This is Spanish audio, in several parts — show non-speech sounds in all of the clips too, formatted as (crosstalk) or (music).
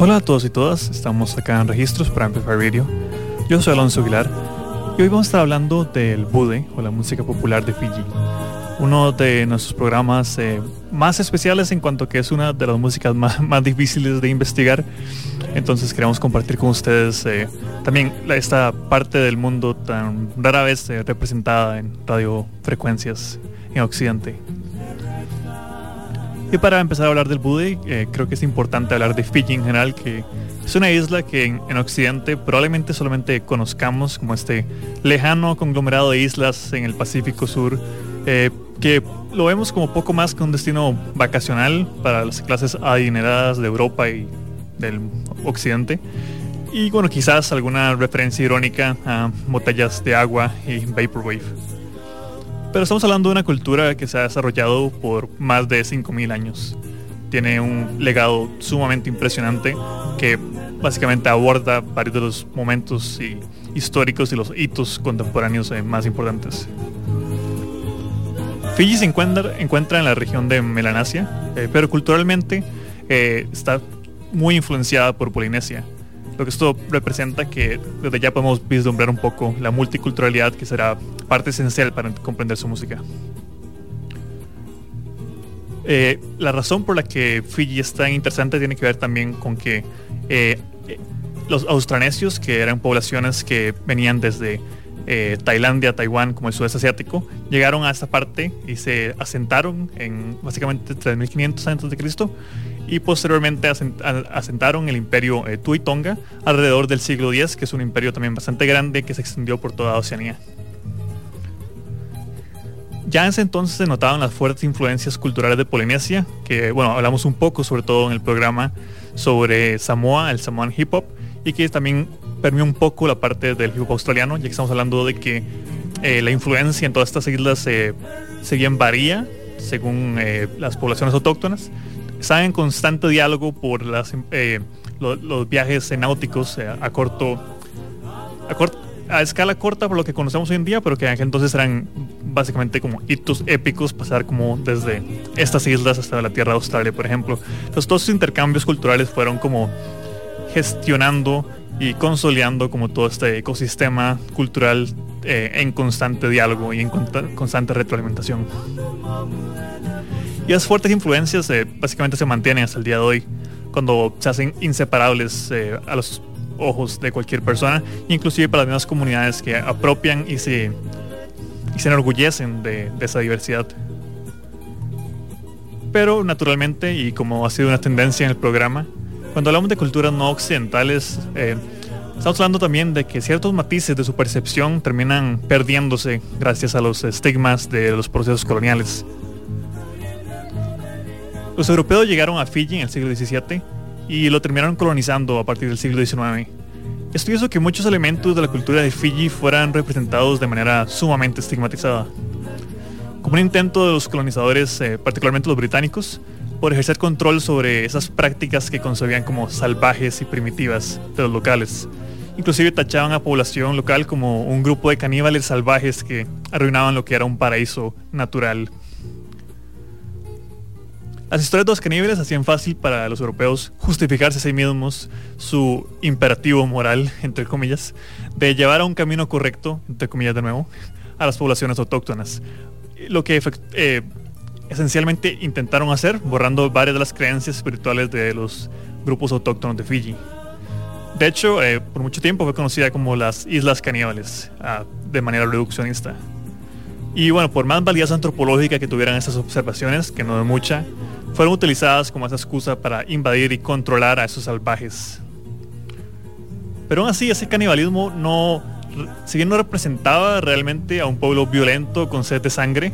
Hola a todos y todas, estamos acá en Registros para Amplify Radio. Yo soy Alonso Aguilar y hoy vamos a estar hablando del Bude o la música popular de Fiji. Uno de nuestros programas eh, más especiales en cuanto que es una de las músicas más, (laughs) más difíciles de investigar. Entonces queremos compartir con ustedes eh, también esta parte del mundo tan rara vez eh, representada en radiofrecuencias en Occidente. Y para empezar a hablar del Bude, eh, creo que es importante hablar de Fiji en general, que es una isla que en, Occidente probablemente solamente conozcamos como este lejano conglomerado de islas en el Pacífico Sur, eh, que lo vemos como poco más que un destino vacacional para las clases adineradas de Europa y del Occidente. Y bueno, quizás alguna referencia irónica a botellas de agua y vaporwave. Pero estamos hablando de una cultura que se ha desarrollado por más de 5.000 años. Tiene un legado sumamente impresionante que básicamente aborda varios de los momentos históricos y los hitos contemporáneos eh, más importantes. Fiji se encuentra, en la región de Melanesia, eh, pero culturalmente eh, está muy influenciada por Polinesia. Lo que esto representa que desde ya podemos vislumbrar un poco la multiculturalidad que será parte esencial para comprender su música. Eh, la razón por la que Fiji es tan interesante tiene que ver también con que eh, los austronesios, que eran poblaciones que venían desde eh, Tailandia, Taiwán, como el sudeste asiático, llegaron a esta parte y se asentaron en básicamente 3500 años de Cristo y posteriormente asentaron el imperio eh, Tui Tonga alrededor del siglo X, que es un imperio también bastante grande que se extendió por toda Oceanía. Ya en ese entonces se notaban las fuertes influencias culturales de Polinesia, que bueno, hablamos un poco sobre todo en el programa sobre Samoa, el Samoan Hip Hop, y que también permeó un poco la parte del hip hop australiano, ya que estamos hablando de que eh, la influencia en todas estas islas eh, seguían varía según eh, las poblaciones autóctonas, están en constante diálogo por las, eh, los viajes náuticos eh, a corto, a, a escala corta por lo que conocemos hoy en día, pero que entonces eran básicamente como hitos épicos, pasar como desde estas islas hasta la tierra de Australia, por ejemplo. Entonces todos esos intercambios culturales fueron como gestionando y consolidando como todo este ecosistema cultural eh, en constante diálogo y en constante retroalimentación. Y esas fuertes influencias eh, básicamente se mantienen hasta el día de hoy, cuando se hacen inseparables eh, a los ojos de cualquier persona, inclusive para las mismas comunidades que apropian y se, y se enorgullecen de, esa diversidad. Pero naturalmente, y como ha sido una tendencia en el programa, cuando hablamos de culturas no occidentales, eh, estamos hablando también de que ciertos matices de su percepción terminan perdiéndose gracias a los estigmas de los procesos coloniales. Los europeos llegaron a Fiji en el siglo XVII y lo terminaron colonizando a partir del siglo XIX. Esto hizo que muchos elementos de la cultura de Fiji fueran representados de manera sumamente estigmatizada. Como un intento de los colonizadores, eh, particularmente los británicos, por ejercer control sobre esas prácticas que concebían como salvajes y primitivas de los locales. Inclusive tachaban a población local como un grupo de caníbales salvajes que arruinaban lo que era un paraíso natural las historias de los caníbales hacían fácil para los europeos justificarse a sí mismos su imperativo moral, entre comillas, de llevar a un camino correcto, entre comillas de nuevo, a las poblaciones autóctonas. Lo que eh, esencialmente intentaron hacer, borrando varias de las creencias espirituales de los grupos autóctonos de Fiji. De hecho, eh, por mucho tiempo fue conocida como las Islas Caníbales, ah, de manera reduccionista. Y bueno, por más validez antropológica que tuvieran esas observaciones, que no es mucha, fueron utilizadas como esa excusa para invadir y controlar a esos salvajes. Pero aún así, ese canibalismo no, si bien no representaba realmente a un pueblo violento con sed de sangre,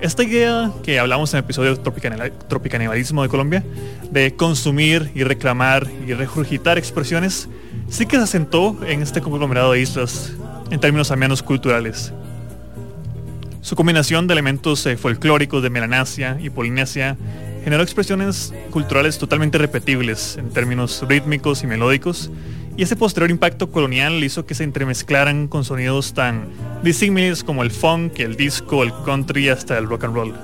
Esta idea que hablamos en el episodio Tropicanibalismo de Colombia, de consumir y reclamar y regurgitar expresiones, sí que se asentó en este conglomerado de islas en términos al menos culturales. Su combinación de elementos eh, folclóricos de Melanasia y Polinesia generó expresiones culturales totalmente repetibles en términos rítmicos y melódicos, y ese posterior impacto colonial hizo que se entremezclaran con sonidos tan disímiles como el funk, el disco, el country hasta el rock and roll.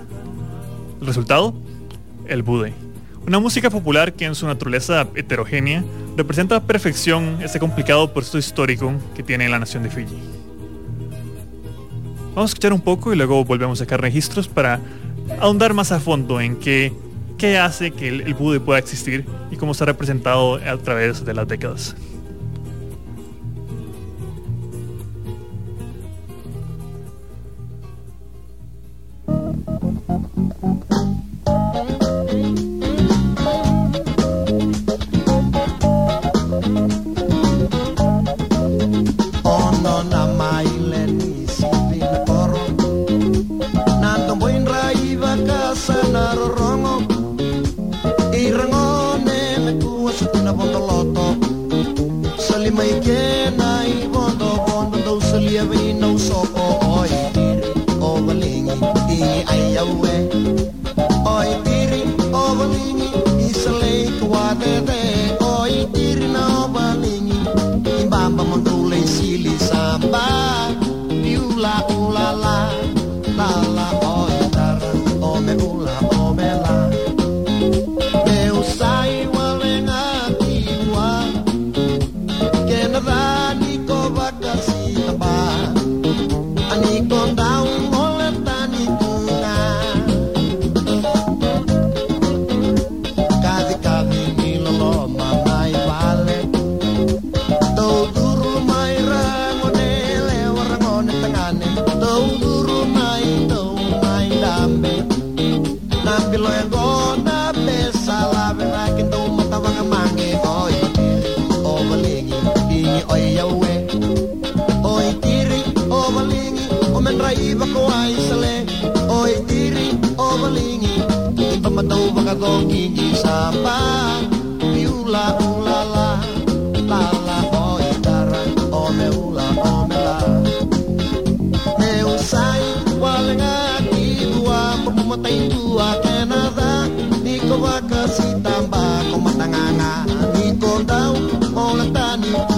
El resultado, el bude. Una música popular que en su naturaleza heterogénea representa a perfección ese complicado proceso histórico que tiene la nación de Fiji. Vamos a escuchar un poco y luego volvemos a sacar registros para ahondar más a fondo en qué, hace que el, el Bude pueda existir y cómo ha representado a través de las décadas. away. Memetu bakatong di sabang Piula ulala Lala oi darang Ome ula ome la. Neusai walenga Itua memetai tua kenada. Niko wakasi tambah Komatanganga Niko tau Olatani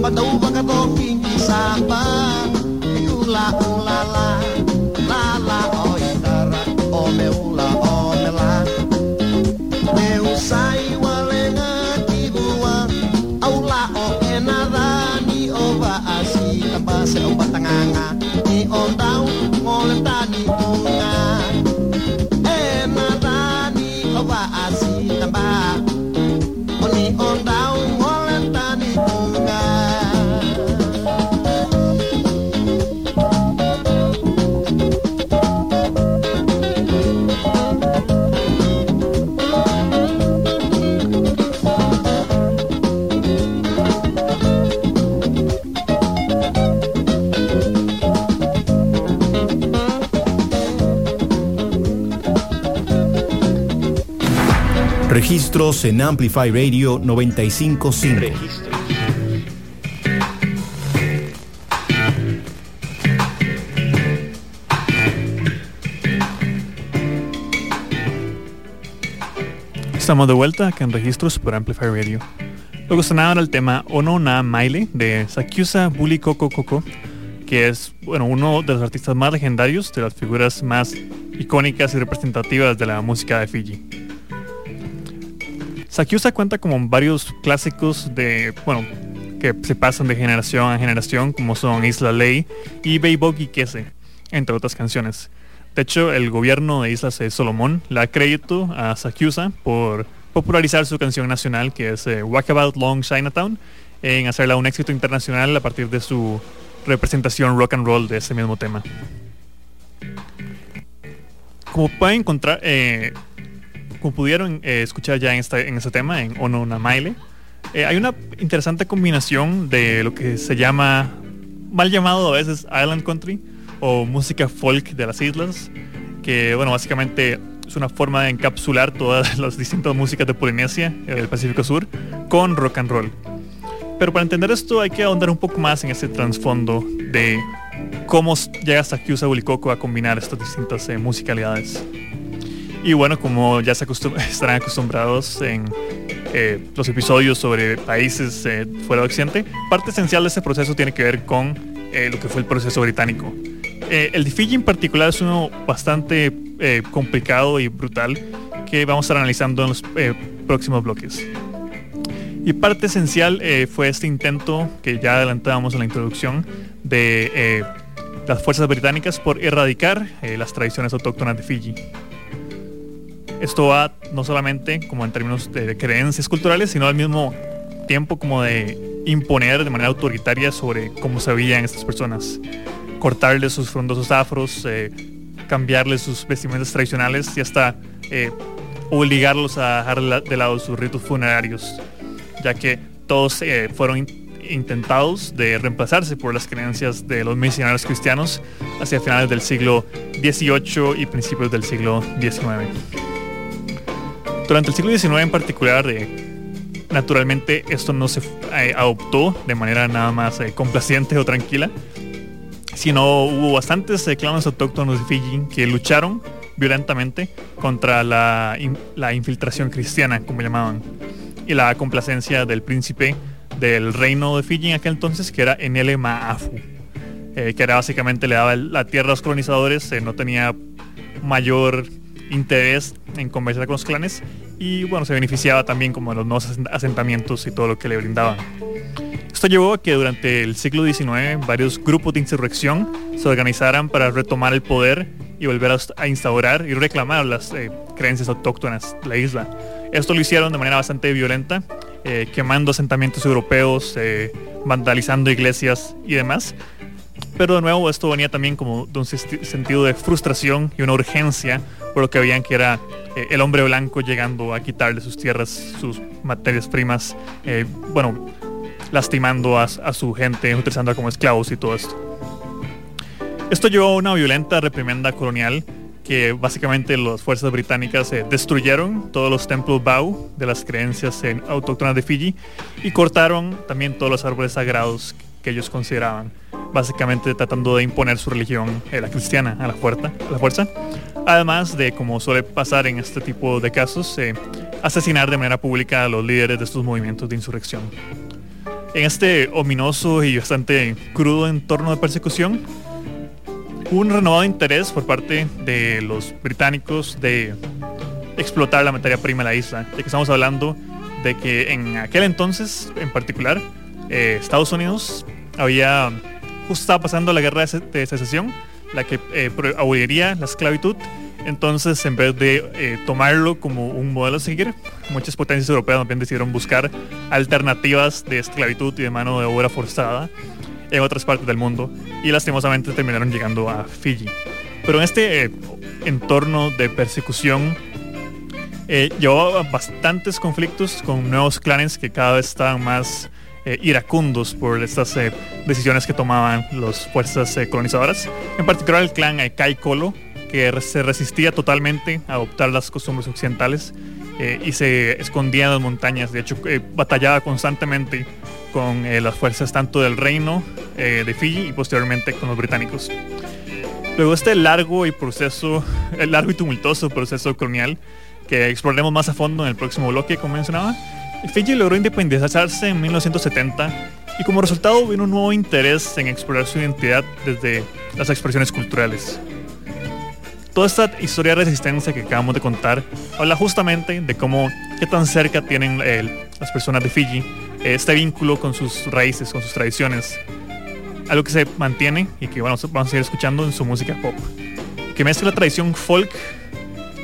Napataw ba ka tong kinkisapan Registros en Amplify Radio 955. Estamos de vuelta acá en Registros por Amplify Radio. Luego sonaban el tema Ono Na Maile de Sakyusa Bully Coco que es bueno, uno de los artistas más legendarios, de las figuras más icónicas y representativas de la música de Fiji. Sakyusa cuenta con varios clásicos de, bueno, que se pasan de generación a generación, como son Isla Ley y Beibogi Kese, entre otras canciones. De hecho, el gobierno de Islas de Solomón le da crédito a Sakyusa por popularizar su canción nacional, que es eh, Walkabout Long Chinatown, en hacerla un éxito internacional a partir de su representación rock and roll de ese mismo tema. Como pueden encontrar, eh, como pudieron eh, escuchar ya en, este tema, en Ono Namaile, eh, hay una interesante combinación de lo que se llama, mal llamado a veces Island Country o música folk de las islas, que bueno, básicamente es una forma de encapsular todas (laughs) las distintas músicas de Polinesia, el Pacífico Sur, con rock and roll. Pero para entender esto hay que ahondar un poco más en ese trasfondo de cómo llega hasta Kyusa Bulikoko a combinar estas distintas eh, musicalidades. Y bueno, como ya se (laughs) estarán acostumbrados en eh, los episodios sobre países eh, fuera de Occidente, parte esencial de este proceso tiene que ver con lo que fue el proceso británico. el de Fiji en particular es uno bastante complicado y brutal que vamos a estar analizando en los próximos bloques. Y parte esencial fue este intento que ya adelantábamos en la introducción de las fuerzas británicas por erradicar las tradiciones autóctonas de Fiji. Esto va no solamente como en términos de creencias culturales, sino al mismo tiempo como de imponer de manera autoritaria sobre cómo se veían estas personas. Cortarles sus frondosos afros, eh, cambiarles sus vestimentas tradicionales y hasta eh, obligarlos a dejar de lado sus ritos funerarios, ya que todos eh, fueron intentados de reemplazarse por las creencias de los misioneros cristianos hacia finales del siglo XVIII y principios del siglo XIX. Durante el siglo XIX en particular, eh, naturalmente esto no se eh, adoptó de manera nada más eh, complaciente o tranquila, sino hubo bastantes clanes autóctonos de Fiji que lucharon violentamente contra la, infiltración cristiana, como llamaban, y la complacencia del príncipe del reino de Fiji en aquel entonces, que era Enele Maafu, que era básicamente le daba la tierra a los colonizadores, no tenía mayor interés en conversar con los clanes y bueno, se beneficiaba también como de los nuevos asentamientos y todo lo que le brindaban. Esto llevó a que durante el siglo XIX varios grupos de insurrección se organizaran para retomar el poder y volver a instaurar y reclamar las eh, creencias autóctonas de la isla. Esto lo hicieron de manera bastante violenta, eh, quemando asentamientos europeos, eh, vandalizando iglesias y demás. Pero de nuevo esto venía también como de un sentido de frustración y una urgencia por lo que veían que era eh, el hombre blanco llegando a quitarle sus tierras, sus materias primas, eh, bueno, lastimando a, su gente, utilizándola como esclavos y todo esto. Esto llevó a una violenta reprimenda colonial que básicamente las fuerzas británicas eh, destruyeron todos los templos Bau de las creencias en autóctonas de Fiji y cortaron también todos los árboles sagrados que ellos consideraban, básicamente tratando de imponer su religión, la cristiana, a la, fuerza, a la fuerza. Además de, como suele pasar en este tipo de casos, eh, asesinar de manera pública a los líderes de estos movimientos de insurrección. En este ominoso y bastante crudo entorno de persecución, hubo un renovado interés por parte de los británicos de explotar la materia prima de la isla, ya que estamos hablando de que en aquel entonces, en particular, eh, Estados Unidos había justo estaba pasando la guerra de secesión la que eh, aboliría la esclavitud. Entonces, en vez de eh, tomarlo como un modelo a seguir, muchas potencias europeas también decidieron buscar alternativas de esclavitud y de mano de obra forzada en otras partes del mundo y lastimosamente terminaron llegando a Fiji. Pero en este eh, entorno de persecución llevaba bastantes conflictos con nuevos clanes que cada vez estaban más eh, iracundos por estas eh, decisiones que tomaban las fuerzas eh, colonizadoras. En particular el clan Kai Kolo, que se resistía totalmente a adoptar las costumbres occidentales y se escondía en las montañas. De hecho, batallaba constantemente con las fuerzas tanto del reino de Fiji y posteriormente con los británicos. Luego este largo y proceso, largo y tumultuoso proceso colonial que exploraremos más a fondo en el próximo bloque, como mencionaba. Fiji logró independizarse en 1970 y como resultado vino un nuevo interés en explorar su identidad desde las expresiones culturales. Toda esta historia de resistencia que acabamos de contar habla justamente de cómo, qué tan cerca tienen las personas de Fiji este vínculo con sus raíces, con sus tradiciones. Algo que se mantiene y que bueno, vamos a seguir escuchando en su música pop. Que mezcla la tradición folk,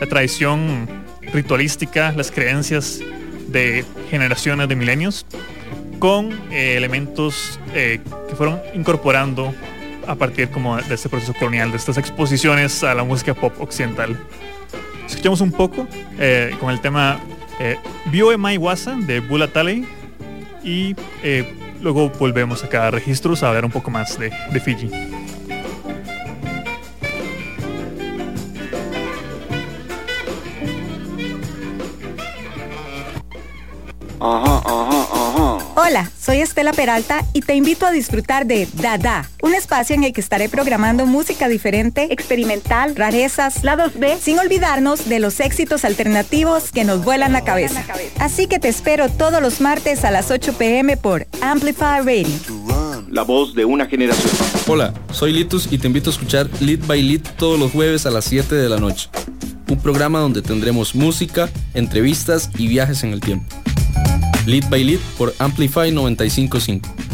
la tradición ritualística, las creencias de generaciones de milenios, con eh, elementos eh, que fueron incorporando a partir como de este proceso colonial, de estas exposiciones a la música pop occidental. Escuchamos un poco eh, con el tema eh, Bio Mai Wasa de Bula Taley y luego volvemos a registros a hablar un poco más de, de Fiji. Hola, soy Estela Peralta y te invito a disfrutar de Dada, un espacio en el que estaré programando música diferente, experimental, rarezas, lados B, sin olvidarnos de los éxitos alternativos que nos vuelan la cabeza. Así que te espero todos los martes a las 8 pm por Amplify Radio. La voz de una generación. Hola, soy Litus y te invito a escuchar Lead by Lead todos los jueves a las 7 de la noche. Un programa donde tendremos música, entrevistas y viajes en el tiempo. Lead by Lead por Amplify 955.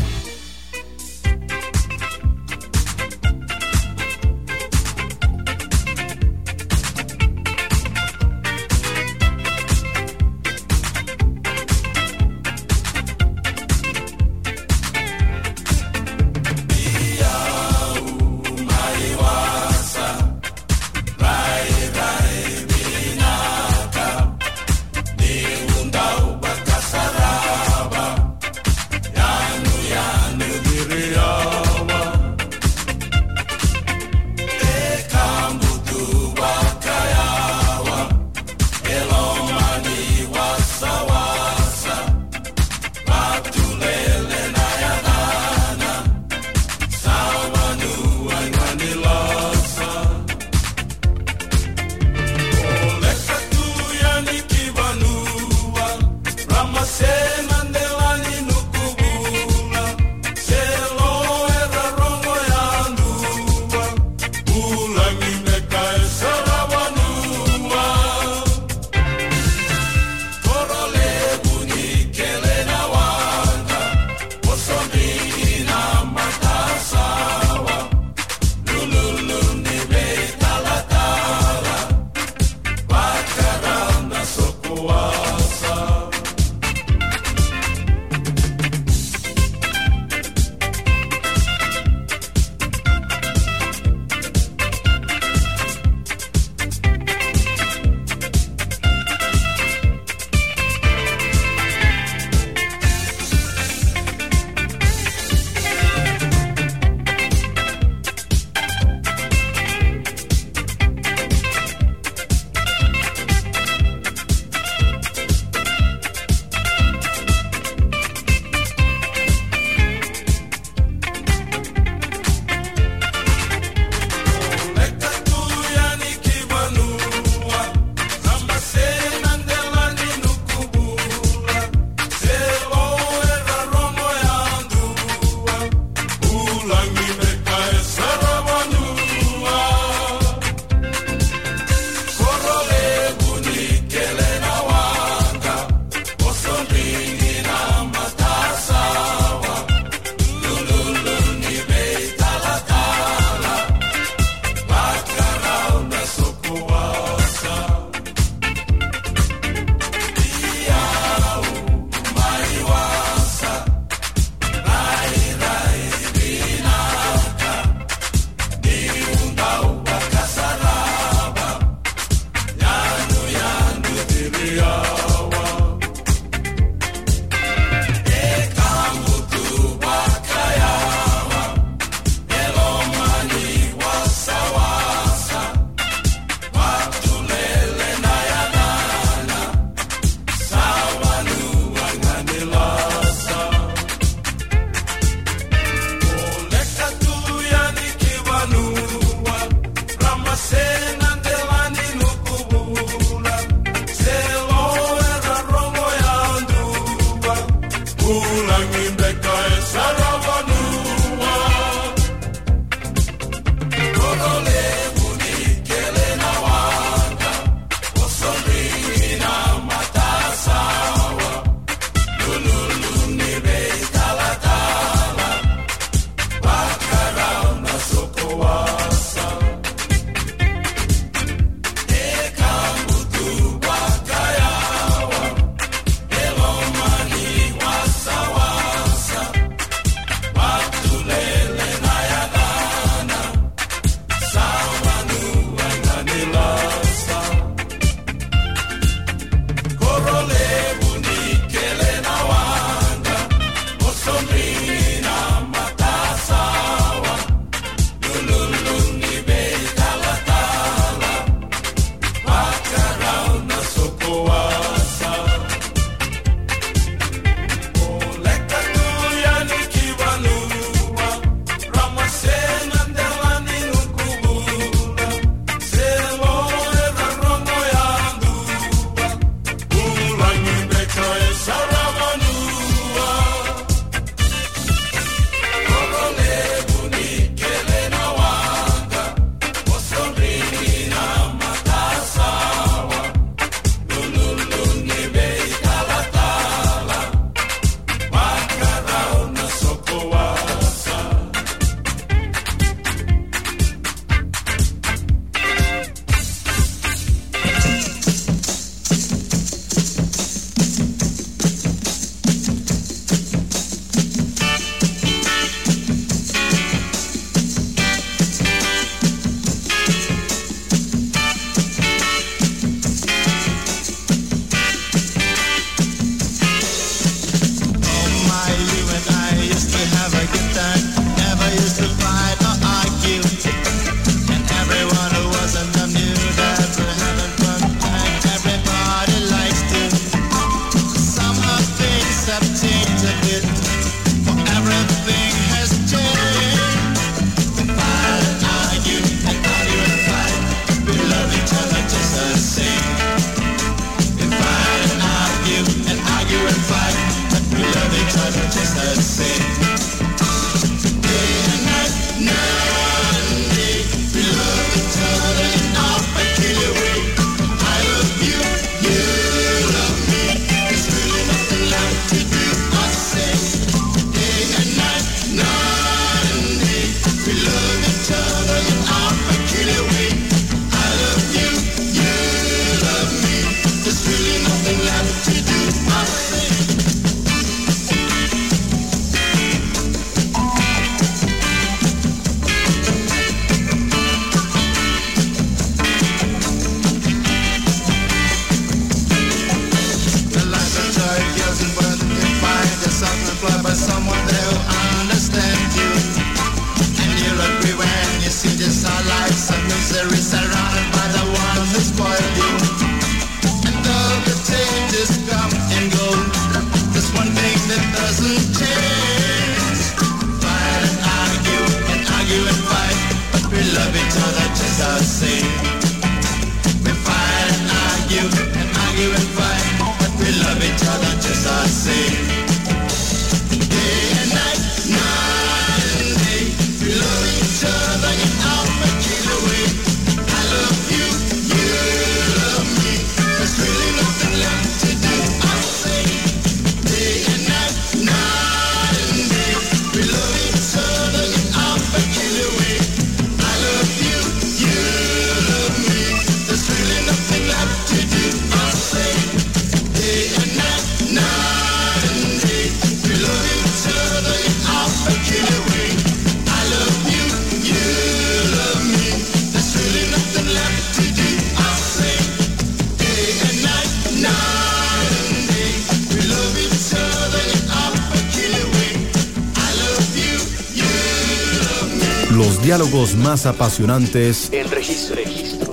Más apasionantes en registro.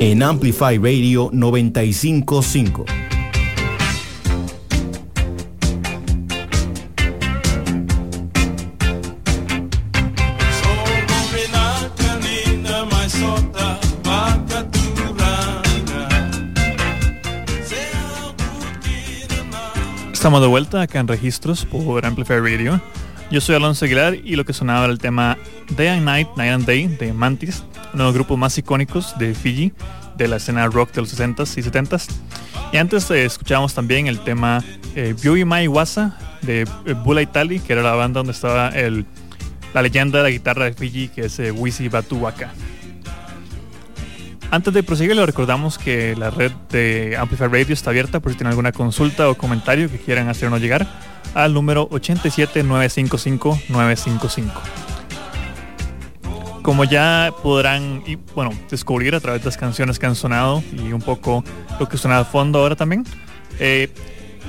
En Amplify Radio 955. Estamos de vuelta acá en Registros por Amplify Radio. Yo soy Alonso Aguilar y lo que sonaba era el tema Day and Night, Night and Day de Mantis, uno de los grupos más icónicos de Fiji, de la escena rock de los 60s y 70s. Y antes eh, escuchábamos también el tema eh, Mai Wasa de eh, Bula Itali, que era la banda donde estaba la leyenda de la guitarra de Fiji, que es eh, Wisi Batu Waka. Antes de proseguir, le recordamos que la red de Amplify Radio está abierta por si tienen alguna consulta o comentario que quieran hacernos llegar al número 87955-955. Como ya podrán bueno, descubrir a través de las canciones que han sonado y un poco lo que suena de fondo ahora también, eh,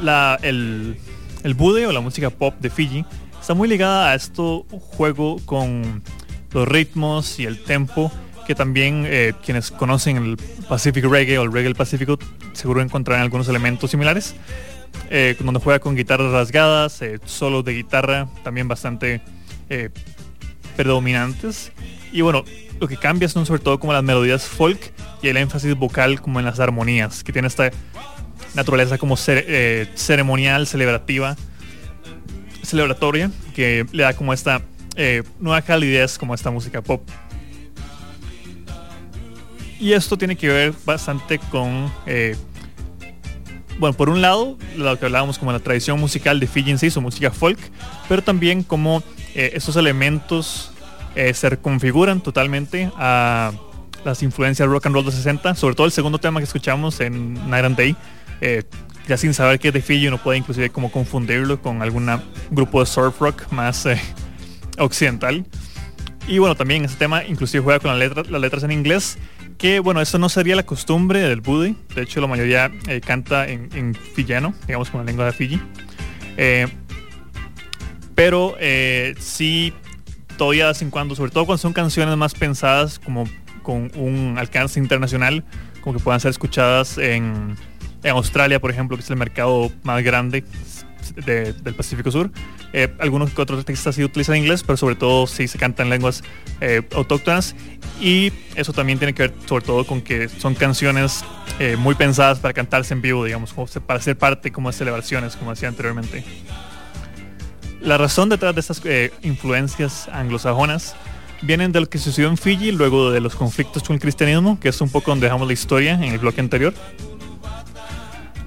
la, el, el bude o la música pop de Fiji está muy ligada a esto juego con los ritmos y el tempo que también eh, quienes conocen el Pacific Reggae o el Reggae Pacífico seguro encontrarán algunos elementos similares. Eh, donde juega con guitarras rasgadas, eh, solos de guitarra también bastante eh, predominantes. Y bueno, lo que cambia son sobre todo como las melodías folk y el énfasis vocal como en las armonías, que tiene esta naturaleza como ceremonial, celebrativa, celebratoria, que le da como esta nueva calidez como esta música pop. Y esto tiene que ver bastante con bueno, por un lado, lo que hablábamos como la tradición musical de Fiji en sí, su música folk, pero también como eh, estos elementos eh, se reconfiguran totalmente a las influencias rock and roll de 60, sobre todo el segundo tema que escuchamos en Night and Day, eh, ya sin saber que es de Fiji uno puede inclusive como confundirlo con algún grupo de surf rock más occidental. Y bueno, también ese tema inclusive juega con las letras en inglés que bueno, eso no sería la costumbre del Budi. De hecho, la mayoría eh, canta en, en, fillano, digamos con la lengua de Fiji. Eh, pero eh, sí, todavía de vez en cuando, sobre todo cuando son canciones más pensadas como con un alcance internacional, como que puedan ser escuchadas en, en Australia, por ejemplo, que es el mercado más grande del Pacífico Sur. Eh, algunos otros textos sí utilizan inglés, pero sobre todo sí se cantan lenguas eh, autóctonas. Y eso también tiene que ver sobre todo con que son canciones eh, muy pensadas para cantarse en vivo, digamos, para ser parte como de celebraciones, como decía anteriormente. La razón detrás de estas influencias anglosajonas vienen de lo que sucedió en Fiji luego de los conflictos con el cristianismo, que es un poco donde dejamos la historia en el bloque anterior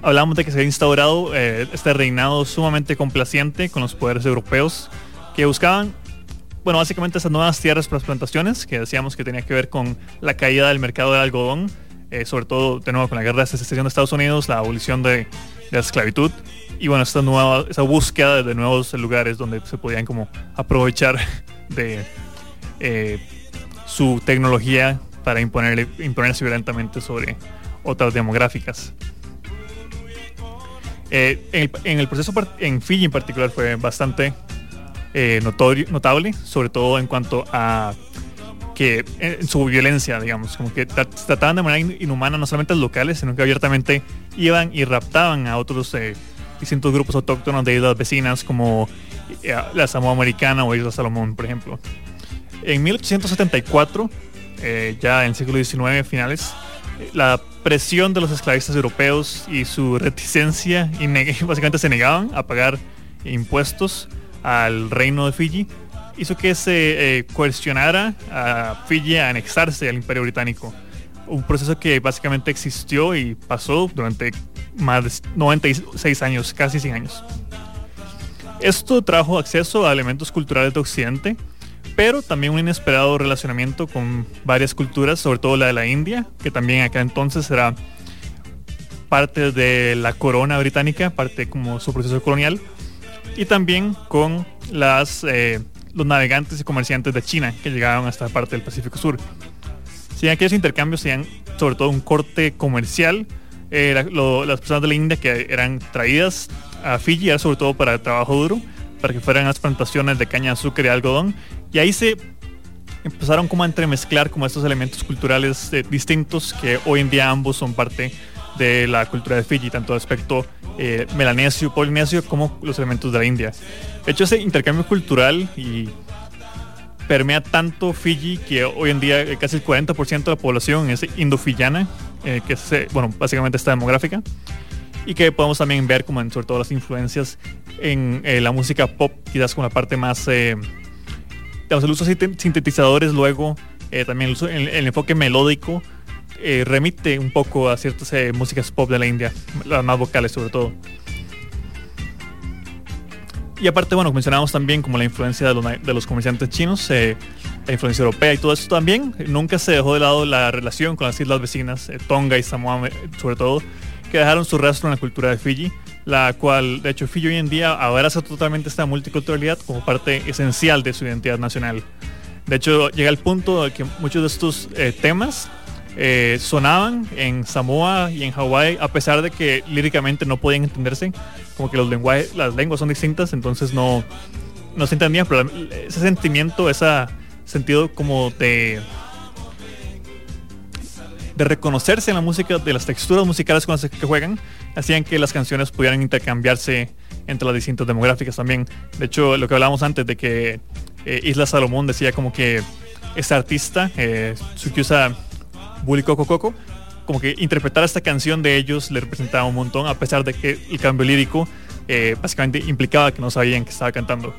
hablamos de que se ha instaurado eh, este reinado sumamente complaciente con los poderes europeos que buscaban bueno, básicamente esas nuevas tierras para las plantaciones, que decíamos que tenía que ver con la caída del mercado del algodón, eh, sobre todo de nuevo con la guerra de secesión de Estados Unidos, la abolición de, la esclavitud y bueno, esta nueva, esa búsqueda de nuevos lugares donde se podían como aprovechar (laughs) de eh, su tecnología para imponer, imponerse violentamente sobre otras demográficas. Eh, en, el, proceso en Fiji en particular fue bastante eh, notorio, notable, sobre todo en cuanto a que en su violencia, digamos, como que trataban de manera inhumana no solamente a los locales, sino que abiertamente iban y raptaban a otros eh, distintos grupos autóctonos de islas vecinas como la Samoa Americana o Isla Salomón, por ejemplo. En 1874, ya en el siglo XIX finales, la presión de los esclavistas europeos y su reticencia y (laughs) básicamente se negaban a pagar impuestos al reino de Fiji hizo que se eh, coercionara a Fiji a anexarse al imperio británico. Un proceso que básicamente existió y pasó durante más de 96 años, casi 100 años. Esto trajo acceso a elementos culturales de Occidente, pero también un inesperado relacionamiento con varias culturas, sobre todo la de la India, que también acá entonces era parte de la corona británica, parte como su proceso colonial, y también con las, eh, los navegantes y comerciantes de China que llegaban a esta parte del Pacífico Sur. Si aquellos intercambios sean sobre todo un corte comercial, eh, las personas de la India que eran traídas a Fiji era sobre todo para el trabajo duro, para que fueran las plantaciones de caña de azúcar y algodón y ahí se empezaron como a entremezclar como estos elementos culturales eh, distintos que hoy en día ambos son parte de la cultura de Fiji, tanto de aspecto eh, melanesio, polinesio, como los elementos de la India. De hecho, ese intercambio cultural y permea tanto Fiji que hoy en día eh, casi el 40% de la población es indofillana, que es, bueno, básicamente está demográfica, y que podemos también ver como en, sobre todo las influencias en la música pop, quizás con la parte más el uso de sintetizadores luego, eh, también el, enfoque melódico, eh, remite un poco a ciertas eh, músicas pop de la India, las más vocales sobre todo. Y aparte, bueno, mencionamos también como la influencia de los, comerciantes chinos, la influencia europea y todo eso también. Nunca se dejó de lado la relación con las islas vecinas, Tonga y Samoa sobre todo, que dejaron su rastro en la cultura de Fiji la cual de hecho Fiji hoy en día abraza totalmente esta multiculturalidad como parte esencial de su identidad nacional. De hecho llega el punto de que muchos de estos eh, temas eh, sonaban en Samoa y en Hawái a pesar de que líricamente no podían entenderse, como que los lenguajes, las lenguas son distintas, entonces no, no se entendían, pero ese sentimiento, ese sentido como de de reconocerse en la música, de las texturas musicales con las que juegan, hacían que las canciones pudieran intercambiarse entre las distintas demográficas también. De hecho, lo que hablábamos antes de que eh, Isla Salomón decía como que esta artista, eh, Tsukyusa Coco Coco, como que interpretar esta canción de ellos le representaba un montón, a pesar de que el cambio lírico eh, básicamente implicaba que no sabían que estaba cantando.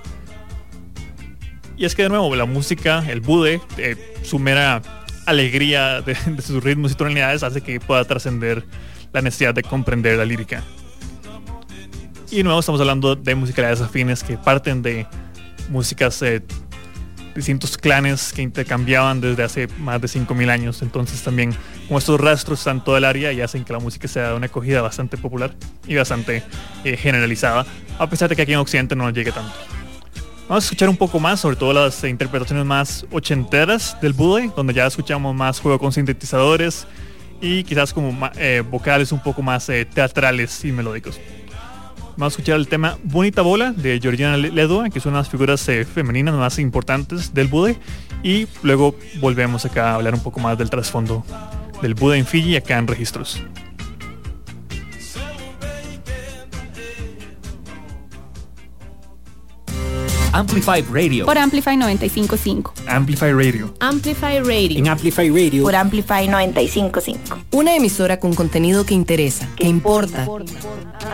Y es que de nuevo, la música, el bude, eh, su mera alegría de, sus ritmos y tonalidades hace que pueda trascender la necesidad de comprender la lírica. Y de nuevo estamos hablando de musicalidades afines que parten de músicas de distintos clanes que intercambiaban desde hace más de 5.000 años. Entonces también como estos rastros están todo el área y hacen que la música sea una acogida bastante popular y bastante eh, generalizada, a pesar de que aquí en Occidente no nos llegue tanto. Vamos a escuchar un poco más, sobre todo las interpretaciones más ochenteras del Bude, donde ya escuchamos más juego con sintetizadores y quizás como eh, vocales un poco más eh, teatrales y melódicos. Vamos a escuchar el tema Bonita Bola de Georgina Ledua, que es una de las figuras eh, femeninas más importantes del Bude. Y luego volvemos acá a hablar un poco más del trasfondo del Bude en Fiji acá en Registros. Amplify Radio. Por Amplify 955. Amplify Radio. Amplify Radio. En Amplify Radio. Por Amplify 955. Una emisora con contenido que interesa, que, importa.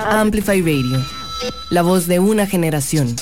Amplify Radio. La voz de una generación.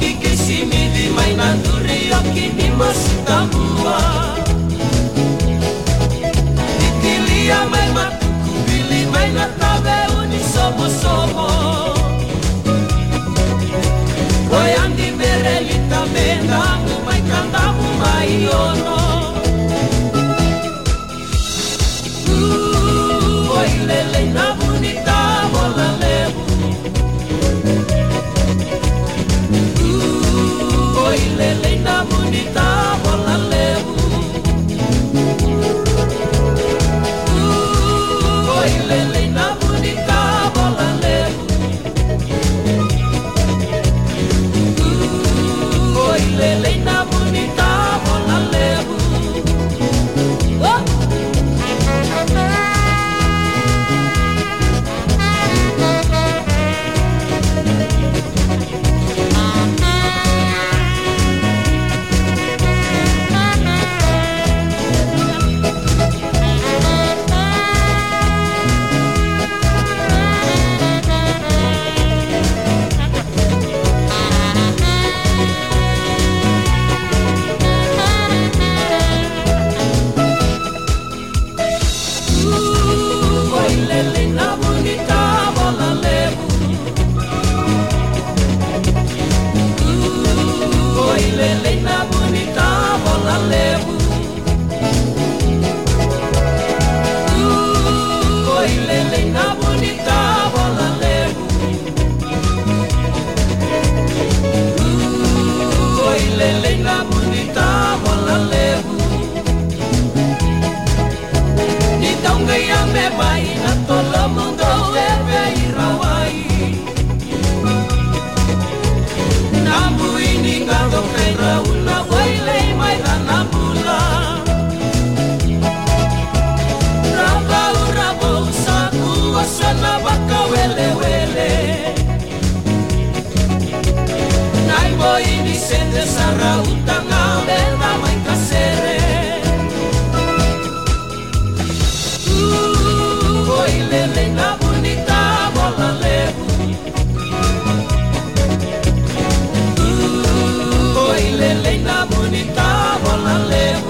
kikisimidi mainanduri yokidimasitambua ikilia maimatukubili mainatabeunisomosomo wayandibelelitamendangu o maiono uh, wailelena lele la Vicente Sarrauta na da mãe Cacere uh, Oi, Lelê, na bonita bola levo Oi, Lelê, na bonita bola levo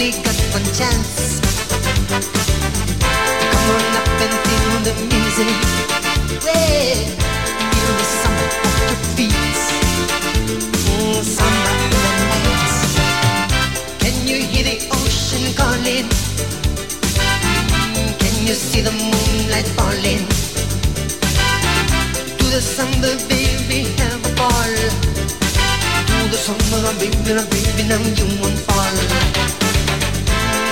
only got one chance. Come on up and feel the music. Yeah, feel the summer at your feet. Mm, summer in the night. Can you hear the ocean calling? Can you see the moonlight falling? To the summer, baby, have a ball. To the summer, baby, baby, now you won't fall.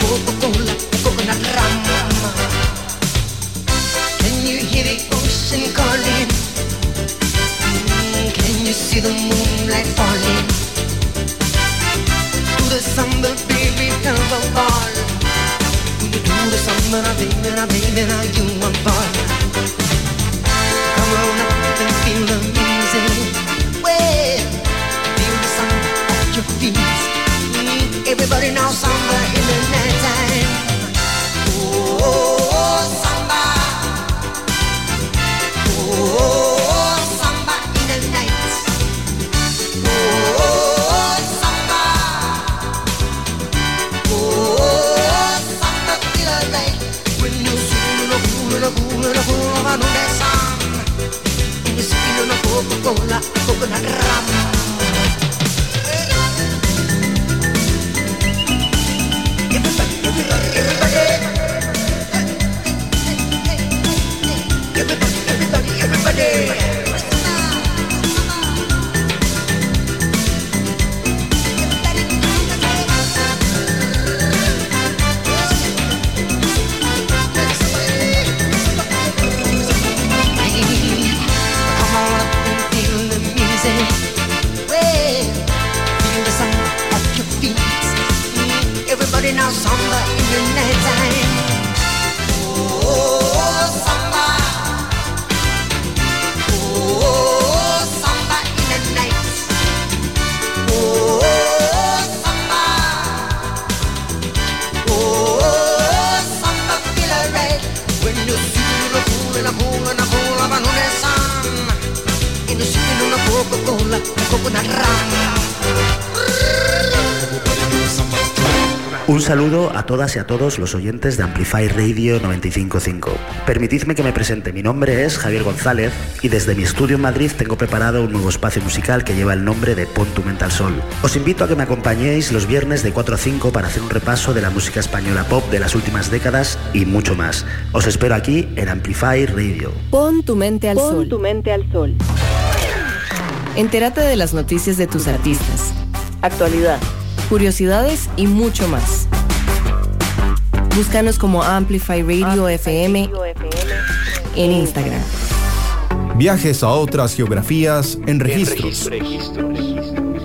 Coca Cola, coconut rum. Can you hear the ocean calling? Can you see the moonlight falling? Do the somber, baby, come on. Do the somber, baby, baby, baby, you want? Come on up and feel the music. Feel the summer at your feet. Everybody knows. Coca-Cola, coconut rum. Todas y a todos los oyentes de Amplify Radio 955. Permitidme que me presente. Mi nombre es Javier González y desde mi estudio en Madrid tengo preparado un nuevo espacio musical que lleva el nombre de Pon tu mente al sol. Os invito a que me acompañéis los viernes de 4 a 5 para hacer un repaso de la música española pop de las últimas décadas y mucho más. Os espero aquí en Amplify Radio. Pon tu mente al Pon sol. tu mente al sol. Entérate de las noticias de tus artistas, Actualidad. curiosidades y mucho más. Búscanos como Amplify Radio FM en Instagram. Viajes a otras geografías en registros.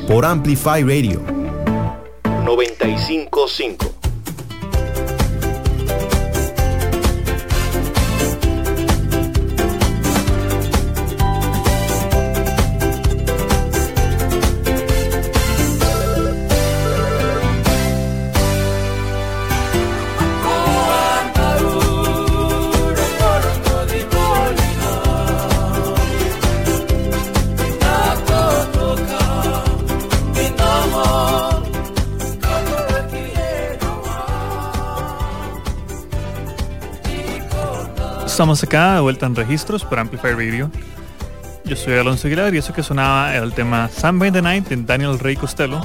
Por Amplify Radio 955. Estamos acá de vuelta en registros por Amplify Radio. Yo soy Alonso Aguilar y eso que sonaba era el tema Samba in the Night de Daniel Rey Costello.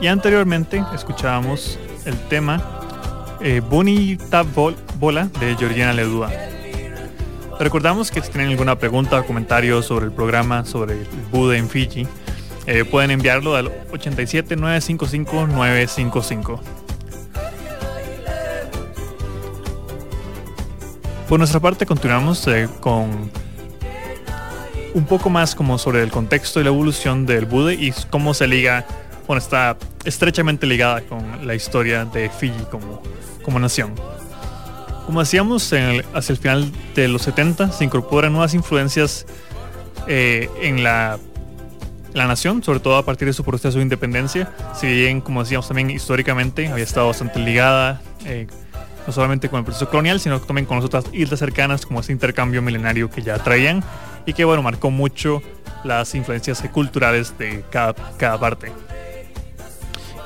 Y anteriormente escuchábamos el tema eh, Bonita Bol- Bola de Georgiana Ledua. Recordamos que si tienen alguna pregunta o comentario sobre el programa, sobre el Buda en Fiji, eh, pueden enviarlo al 87 955 955. Por nuestra parte continuamos eh, con un poco más como sobre el contexto y la evolución del Buda y cómo se liga, bueno, está estrechamente ligada con la historia de Fiji como, como nación. Como decíamos, hacia el final de los 70 se incorporan nuevas influencias eh, en la, la nación, sobre todo a partir de su proceso de independencia. Si bien, como decíamos también históricamente, había estado bastante ligada eh, no solamente con el proceso colonial, sino también con las otras islas cercanas, como ese intercambio milenario que ya traían y que, bueno, marcó mucho las influencias culturales de cada, cada parte.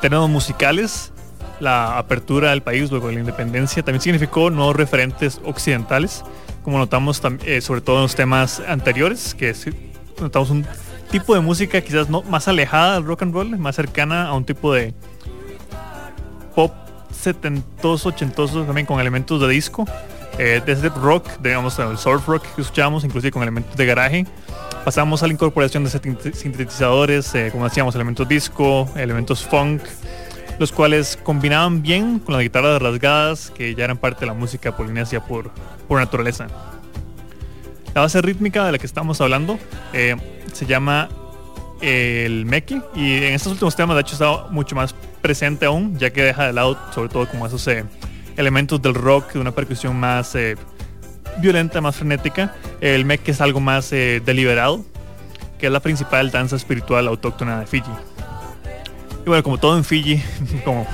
Tenemos musicales, la apertura del país luego de la independencia también significó nuevos referentes occidentales, como notamos tam- eh, sobre todo en los temas anteriores, que es- notamos un tipo de música quizás no más alejada del rock and roll, más cercana a un tipo de pop setentoso, ochentoso, también con elementos de disco, eh, desde rock, digamos el surf rock que escuchamos, inclusive con elementos de garaje. Pasamos a la incorporación de sintet- sintetizadores, eh, como decíamos, elementos disco, elementos funk, los cuales combinaban bien con las guitarras rasgadas que ya eran parte de la música polinesia por, por naturaleza. La base rítmica de la que estamos hablando eh, se llama el meque y en estos últimos temas de hecho está mucho más presente aún, ya que deja de lado sobre todo como esos eh, elementos del rock, de una percusión más eh, violenta, más frenética. El mek es algo más eh, deliberado, que es la principal danza espiritual autóctona de Fiji. Y bueno, como todo en Fiji, (laughs) como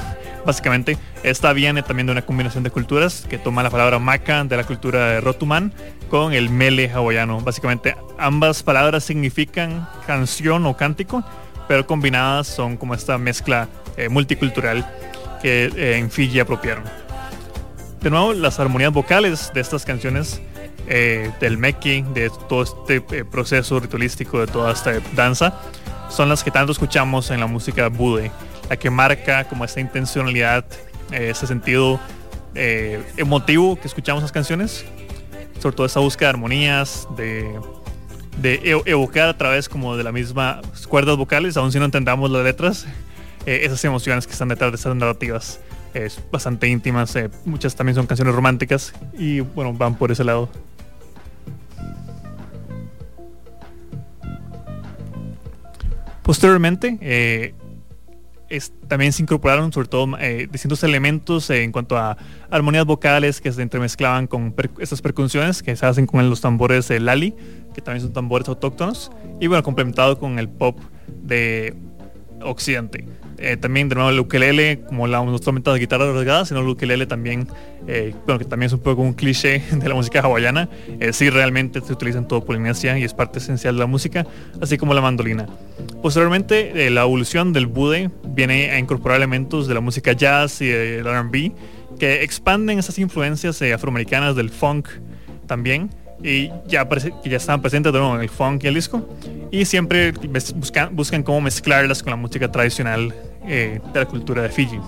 básicamente, esta viene también de una combinación de culturas que toma la palabra maca de la cultura de Rotuman con el mele hawaiano. Básicamente, ambas palabras significan canción o cántico, pero combinadas son como esta mezcla eh, multicultural que eh, en Fiji apropiaron. De nuevo, las armonías vocales de estas canciones eh, del Meki, de todo este eh, proceso ritualístico, de toda esta danza, son las que tanto escuchamos en la música Bude, la que marca como esta intencionalidad, ese sentido emotivo que escuchamos las canciones, sobre todo esa búsqueda de armonías, de, de evocar a través como de las mismas cuerdas vocales, aun si no entendamos las letras, eh, esas emociones que están detrás de esas narrativas. Es bastante íntimas, eh, muchas también son canciones románticas y bueno, van por ese lado. Posteriormente, eh, también se incorporaron sobre todo eh, distintos elementos eh, en cuanto a armonías vocales que se entremezclaban con estas percusiones que se hacen con los tambores de Lali, que también son tambores autóctonos, y bueno, complementado con el pop de Occidente. Eh, también de nuevo el ukelele, como la solamente la guitarra rasgada, sino el ukelele también, eh, bueno, que también es un poco un cliché (laughs) de la música hawaiana, eh, sí realmente se utiliza en todo Polinesia y es parte esencial de la música, así como la mandolina. Posteriormente, eh, la evolución del bude viene a incorporar elementos de la música jazz y del R&B que expanden esas influencias afroamericanas del funk también y ya que ya estaban presentes de nuevo en el funk y el disco y siempre buscan, buscan cómo mezclarlas con la música tradicional eh, de la cultura de Fiji.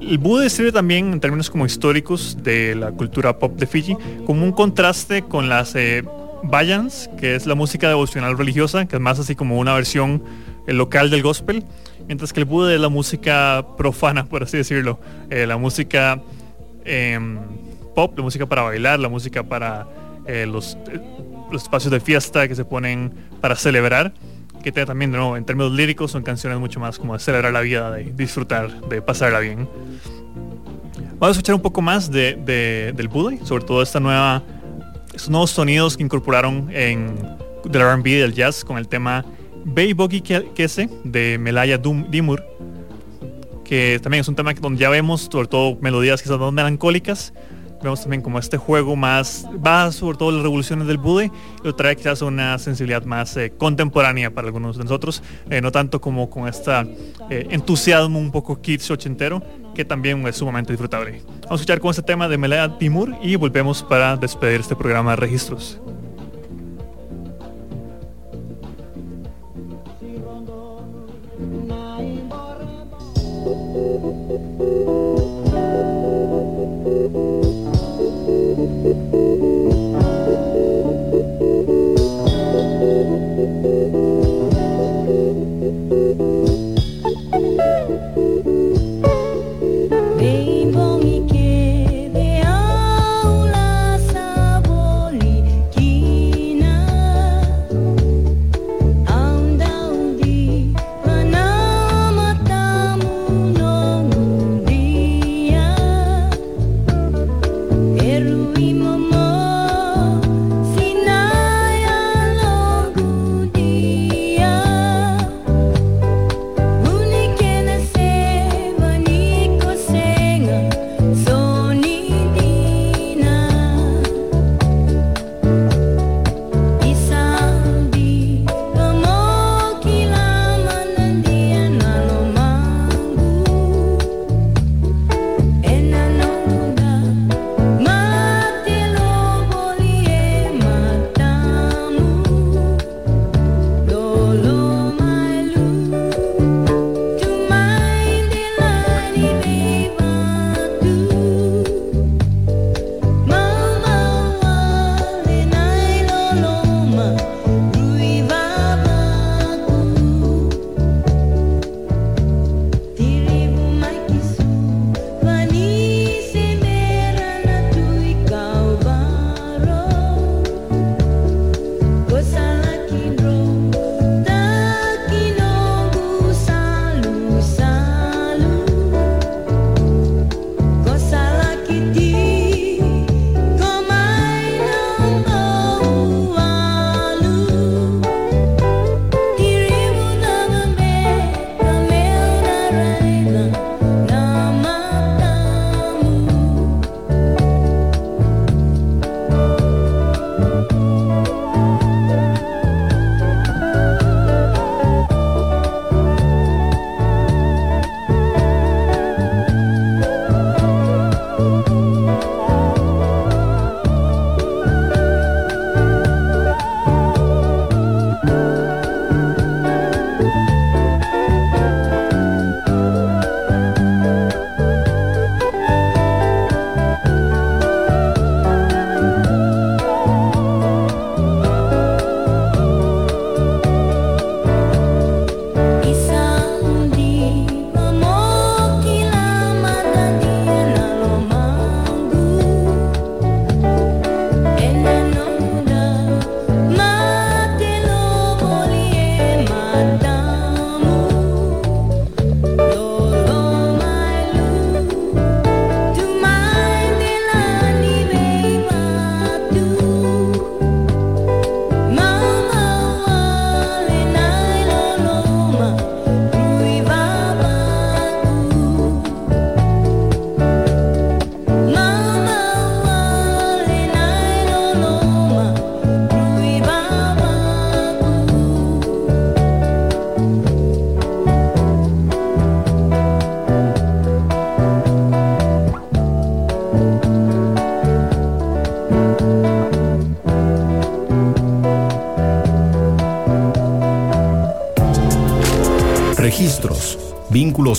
El Bude sirve también en términos como históricos de la cultura pop de Fiji como un contraste con las eh, que es la música devocional religiosa, que es más así como una versión eh, local del gospel, mientras que el Bude es la música profana, por así decirlo, eh, la música em, pop, la música para bailar, la música para los espacios de fiesta que se ponen para celebrar, que también de en términos líricos son canciones mucho más como de celebrar la vida, de disfrutar, de pasarla bien. Vamos a escuchar un poco más de, de- del Buday, sobre todo esta nueva, estos nuevos sonidos que incorporaron en del R&B del jazz con el tema Bay Boggy Ke- Kese de Melaya Dimur, que también es un tema donde ya vemos sobre todo melodías son más melancólicas, vemos también como este juego más va sobre todo las revoluciones del Bude y lo trae quizás una sensibilidad más eh, contemporánea para algunos de nosotros, eh, no tanto como con esta eh, entusiasmo un poco kitsch ochentero que también es sumamente disfrutable. Vamos a escuchar con este tema de Melea Timur y volvemos para despedir este programa de registros.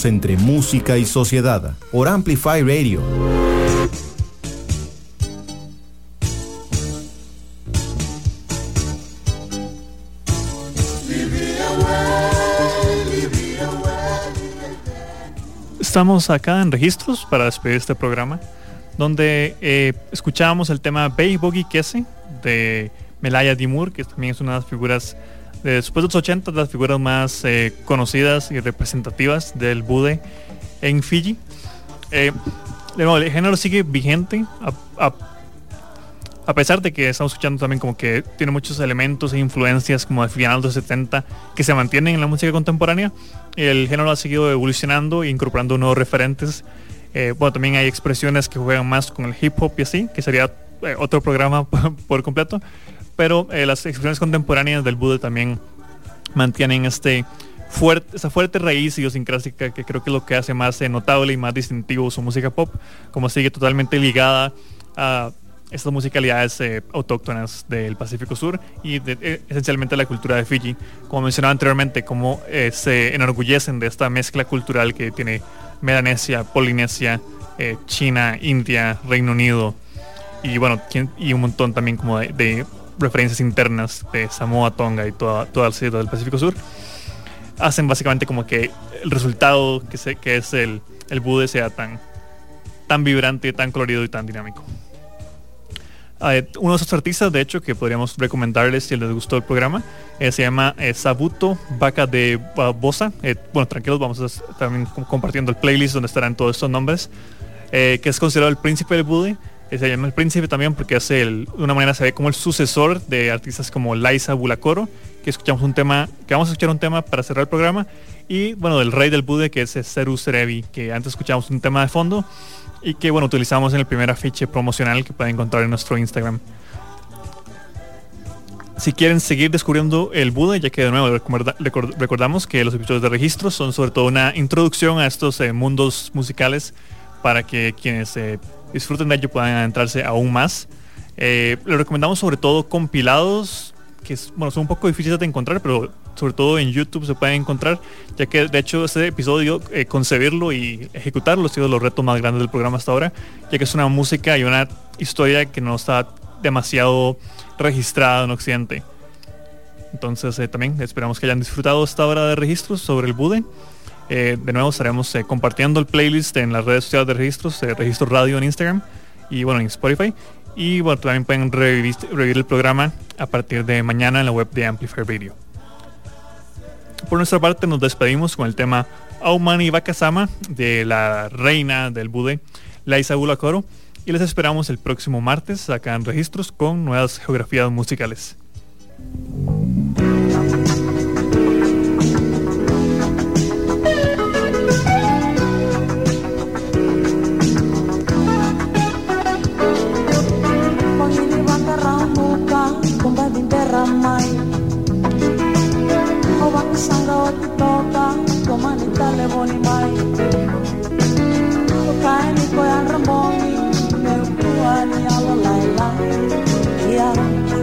Entre música y sociedad, por Amplify Radio. Estamos acá en Registros para despedir este programa, donde eh, escuchábamos el tema Bay Boogie Kese de Melaya Dimur, que también es una de las figuras después de los 80, de las figuras más eh, conocidas y representativas del Bude en Fiji. Eh, el género sigue vigente, a, a- a pesar de que estamos escuchando también como que tiene muchos elementos e influencias como de finales de los 70 que se mantienen en la música contemporánea. El género ha seguido evolucionando e incorporando nuevos referentes. Eh, bueno, también hay expresiones que juegan más con el hip hop y así, que sería eh, otro programa (laughs) por completo. Pero eh, las expresiones contemporáneas del Buda también mantienen este fuerte, esa fuerte raíz idiosincrática que creo que es lo que hace más eh, notable y más distintivo su música pop, como sigue totalmente ligada a estas musicalidades eh, autóctonas del Pacífico Sur y de- eh, esencialmente la cultura de Fiji. Como mencionaba anteriormente, cómo eh, se enorgullecen de esta mezcla cultural que tiene Melanesia, Polinesia, China, India, Reino Unido y bueno, y un montón también como de referencias internas de Samoa, Tonga y toda, toda la ciudad del Pacífico Sur hacen básicamente como que el resultado que, se, que es el, el Bude sea tan, tan vibrante, tan colorido y tan dinámico. Eh, uno de esos artistas, de hecho, que podríamos recomendarles si les gustó el programa, eh, se llama eh, Sabuto Vaca de uh, Bosa. Eh, bueno, tranquilos, vamos a estar también com- compartiendo el playlist donde estarán todos estos nombres, que es considerado el príncipe del Bude. Eh, se llama el príncipe también porque es el, de una manera se ve como el sucesor de artistas como Liza Bulacoro, que escuchamos un tema, que vamos a escuchar un tema para cerrar el programa, y bueno, del rey del Bude, que es Seru Serevi, que antes escuchamos un tema de fondo y que bueno, utilizamos en el primer afiche promocional que pueden encontrar en nuestro Instagram. Si quieren seguir descubriendo el Buda, ya que de nuevo recorda- record- recordamos que los episodios de registro son sobre todo una introducción a estos eh, mundos musicales para que quienes eh, disfruten de ello puedan adentrarse aún más. Eh, les recomendamos sobre todo compilados que es- bueno, son un poco difíciles de encontrar, pero sobre todo en YouTube se pueden encontrar, ya que de hecho este episodio, eh, concebirlo y ejecutarlo ha sido los retos más grandes del programa hasta ahora, ya que es una música y una historia que no está demasiado registrada en Occidente. Entonces eh, también esperamos que hayan disfrutado esta hora de registros sobre el Bude. Eh, de nuevo estaremos eh, compartiendo el playlist en las redes sociales de registros, eh, Registro Radio en Instagram y bueno en Spotify. Y bueno, también pueden revivir, el programa a partir de mañana en la web de Amplify Radio. Por nuestra parte nos despedimos con el tema Aumani Bakasama de la reina del Bude, Laisa Bulacoro. Y les esperamos el próximo martes acá en Registros con nuevas geografías musicales. sanga wakitoka komani taleboni mai. Ukaeni koyan ramboni neukuani alo laila iya, ya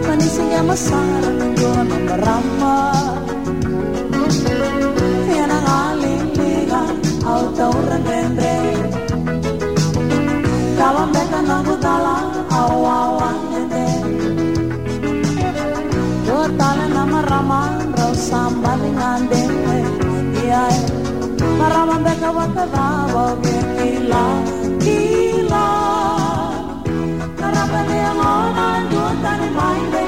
manisinga masara jona nambarama iya, yanangaliliga autauranendre kalambeka nagutala sambalingan denge iya. Para mambeka wakava kila kila. Karabele ngona ndotani mainde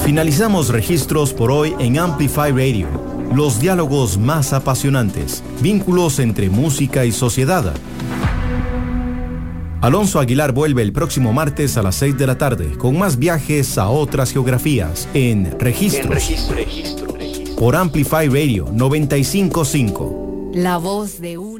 Finalizamos registros por hoy en Amplify Radio. Los diálogos más apasionantes, vínculos entre música y sociedad. Alonso Aguilar vuelve el próximo martes a las 6 de la tarde con más viajes a otras geografías en Registros. Por Amplify Radio 955. La voz de una